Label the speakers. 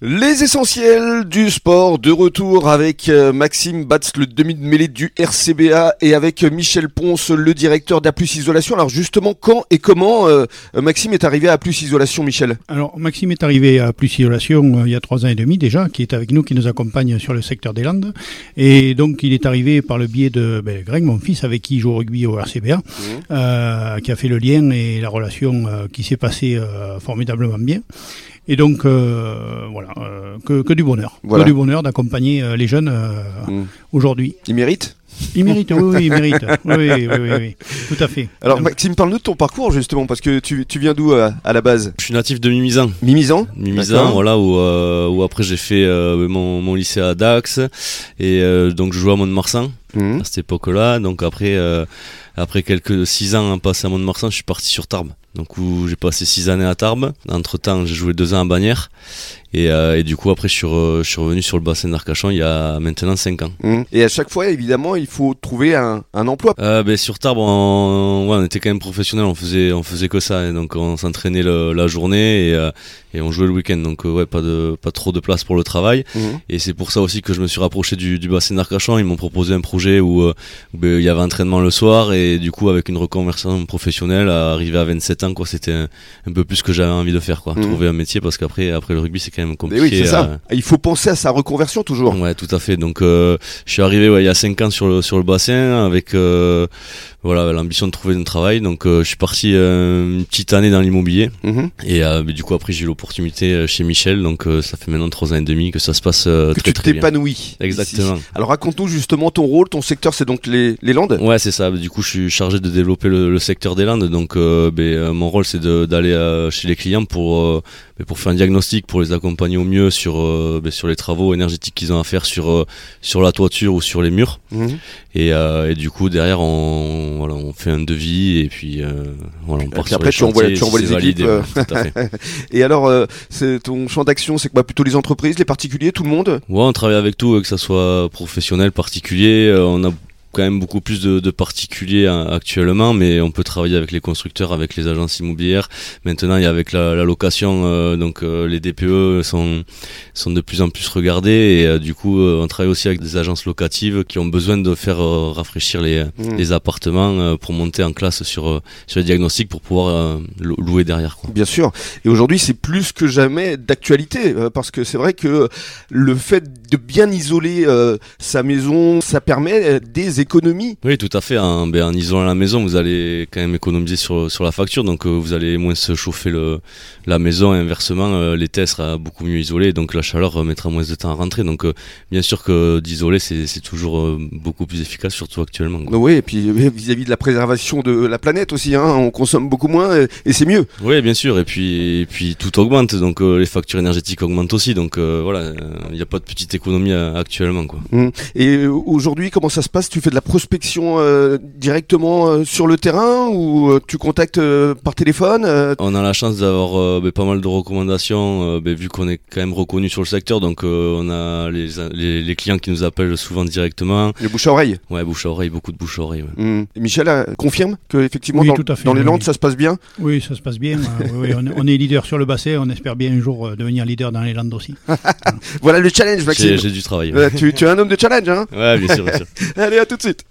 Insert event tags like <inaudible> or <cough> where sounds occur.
Speaker 1: Les essentiels du sport de retour avec euh, Maxime Batz, le demi de mêlée du RCBA et avec Michel Ponce, le directeur d'A Plus Isolation. Alors justement, quand et comment euh, Maxime est arrivé à Plus Isolation, Michel?
Speaker 2: Alors Maxime est arrivé à Plus Isolation euh, il y a trois ans et demi déjà, qui est avec nous, qui nous accompagne sur le secteur des Landes. Et donc il est arrivé par le biais de ben, Greg, mon fils, avec qui il joue au rugby au RCBA,
Speaker 1: Mmh.
Speaker 2: euh, qui a fait le lien et la relation euh, qui s'est passée euh, formidablement bien. Et donc, euh, voilà, euh, que, que du bonheur.
Speaker 1: Voilà.
Speaker 2: Que du bonheur d'accompagner euh, les jeunes euh,
Speaker 1: Mm.
Speaker 2: aujourd'hui.
Speaker 1: Il mérite
Speaker 2: Ils méritent, oui, oui, ils méritent. <laughs> Oui, oui, oui, oui, tout à fait.
Speaker 1: Alors Maxime, parle-nous de ton parcours justement, parce que tu, tu viens d'où à, à la base?
Speaker 3: Je suis natif de Mimizan.
Speaker 1: Mimizan
Speaker 3: Mimizan, voilà, où, euh, où après j'ai fait euh, mon, mon lycée à Dax et euh, donc je jouais à Mont-de-Marsan
Speaker 1: Mmh.
Speaker 3: à cette époque-là. Donc après, euh, après quelques six ans passés à Mont-de-Marsan, je suis parti sur Tarbes. Donc où j'ai passé six années à Tarbes. Entre temps, j'ai joué deux ans à Bagnères et, euh, et du coup après je suis, re- je suis revenu sur le bassin d'Arcachon il y a maintenant cinq ans.
Speaker 1: Mmh. Et à chaque fois, évidemment, il faut trouver un, un emploi.
Speaker 3: Euh, ben, sur Tarbes, on, ouais, on était quand même professionnels, on faisait, on faisait que ça, et donc on s'entraînait la journée et, euh, et on jouait le week-end, donc ouais, pas de, pas trop de place pour le travail.
Speaker 1: Mmh.
Speaker 3: Et c'est pour ça aussi que je me suis rapproché du, du bassin d'Arcachon. Ils m'ont proposé un projet où, euh, où, ben, il y avait entraînement le soir et du coup avec une reconversion professionnelle, à arriver à 27 ans, quoi, c'était un, un peu plus que j'avais envie de faire, quoi,
Speaker 1: Mhm.
Speaker 3: trouver un métier parce qu'après, après le rugby c'est quand même compliqué.
Speaker 1: oui, c'est ça.
Speaker 3: euh,
Speaker 1: Il faut penser à sa reconversion toujours.
Speaker 3: Ouais, tout à fait. Donc, euh, je suis arrivé ouais, il y a 5 ans sur le sur le bassin avec euh, voilà l'ambition de trouver un travail. Donc, euh, je suis parti euh, une petite année dans l'immobilier
Speaker 1: Mmh.
Speaker 3: et euh, du coup après j'ai eu l'opportunité euh, chez Michel. Donc, euh, ça fait maintenant 3 ans et demi que ça se passe euh,
Speaker 1: Que
Speaker 3: très
Speaker 1: tu t'épanouis.
Speaker 3: Exactement.
Speaker 1: ici. Alors raconte-nous justement ton rôle, ton secteur, c'est donc les, les Landes?
Speaker 3: Ouais, c'est ça. Du coup, je suis chargé de développer le, le secteur des Landes. Donc, euh, ben, euh, mon rôle, c'est d'aller euh, chez les clients pour euh, pour faire un diagnostic, pour les accompagner au mieux sur euh, ben, sur les travaux énergétiques qu'ils ont à faire sur euh, sur la toiture ou sur les murs.
Speaker 1: Mmh.
Speaker 3: Et, euh, et du coup, derrière, on voilà, on fait un devis et puis voilà, on part
Speaker 1: puis
Speaker 3: sur
Speaker 1: après,
Speaker 3: les
Speaker 1: tu envoies- tu envoies
Speaker 3: si
Speaker 1: les équipes. <laughs> Et alors, c'est ton champ d'action, c'est quoi Plutôt les entreprises, les particuliers, tout le monde?
Speaker 3: Ouais, on travaille avec tout, que ça soit professionnel, particulier. On a quand même beaucoup plus de, de particuliers hein, actuellement, mais on peut travailler avec les constructeurs, avec les agences immobilières. Maintenant, il y a avec la, la location, euh, donc euh, les DPE sont sont de plus en plus regardés et euh, du coup, on travaille aussi avec des agences locatives qui ont besoin de faire rafraîchir les
Speaker 1: Mmh.
Speaker 3: les appartements pour monter en classe sur sur les diagnostics pour pouvoir lou- louer derrière. Quoi.
Speaker 1: Bien sûr. Et aujourd'hui, c'est plus que jamais d'actualité, parce que c'est vrai que le fait de bien isoler sa maison, ça permet euh, des économies.
Speaker 3: Oui, tout à fait. En, ben, en isolant la maison, vous allez quand même économiser sur, sur la facture, donc euh, vous allez moins se chauffer le, la maison et inversement, euh, l'été sera beaucoup mieux isolé, donc la chaleur mettra moins de temps à rentrer. Donc euh, bien sûr que d'isoler, c'est toujours euh, beaucoup plus efficace, surtout actuellement. quoi.
Speaker 1: Oui, et puis <laughs> vis-à-vis de la préservation de la planète aussi, hein, on consomme beaucoup moins et, et c'est mieux.
Speaker 3: Oui, bien sûr. Et puis, et puis tout augmente, donc les factures énergétiques augmentent aussi. Donc voilà, il n'y a pas de petite économie actuellement. Quoi.
Speaker 1: Et aujourd'hui, comment ça se passe? Tu fais de la prospection euh, directement euh, sur le terrain ou euh, tu contactes euh, par téléphone euh,
Speaker 3: On a la chance d'avoir euh, ben, pas mal de recommandations, euh, ben, vu qu'on est quand même reconnu sur le secteur. Donc euh, on a les, les, les clients qui nous appellent souvent directement.
Speaker 1: Le bouche à oreille?
Speaker 3: Ouais, bouche à oreille, beaucoup de bouche à oreille. ouais.
Speaker 1: Et Michel euh, confirme que effectivement
Speaker 2: Oui,
Speaker 1: dans,
Speaker 2: tout à fait,
Speaker 1: dans les Landes
Speaker 2: oui.
Speaker 1: ça se passe bien?
Speaker 2: Oui, ça se passe bien. Euh, oui, on, est, on est leader sur le bassin. On espère bien un jour euh, devenir leader dans les Landes aussi. <laughs>
Speaker 1: Voilà le challenge, Maxime.
Speaker 3: J'ai du travail. ouais.
Speaker 1: Tu, tu es un homme de challenge, hein?
Speaker 3: Ouais, bien sûr, bien sûr. <laughs>
Speaker 1: Allez, à tout de suite.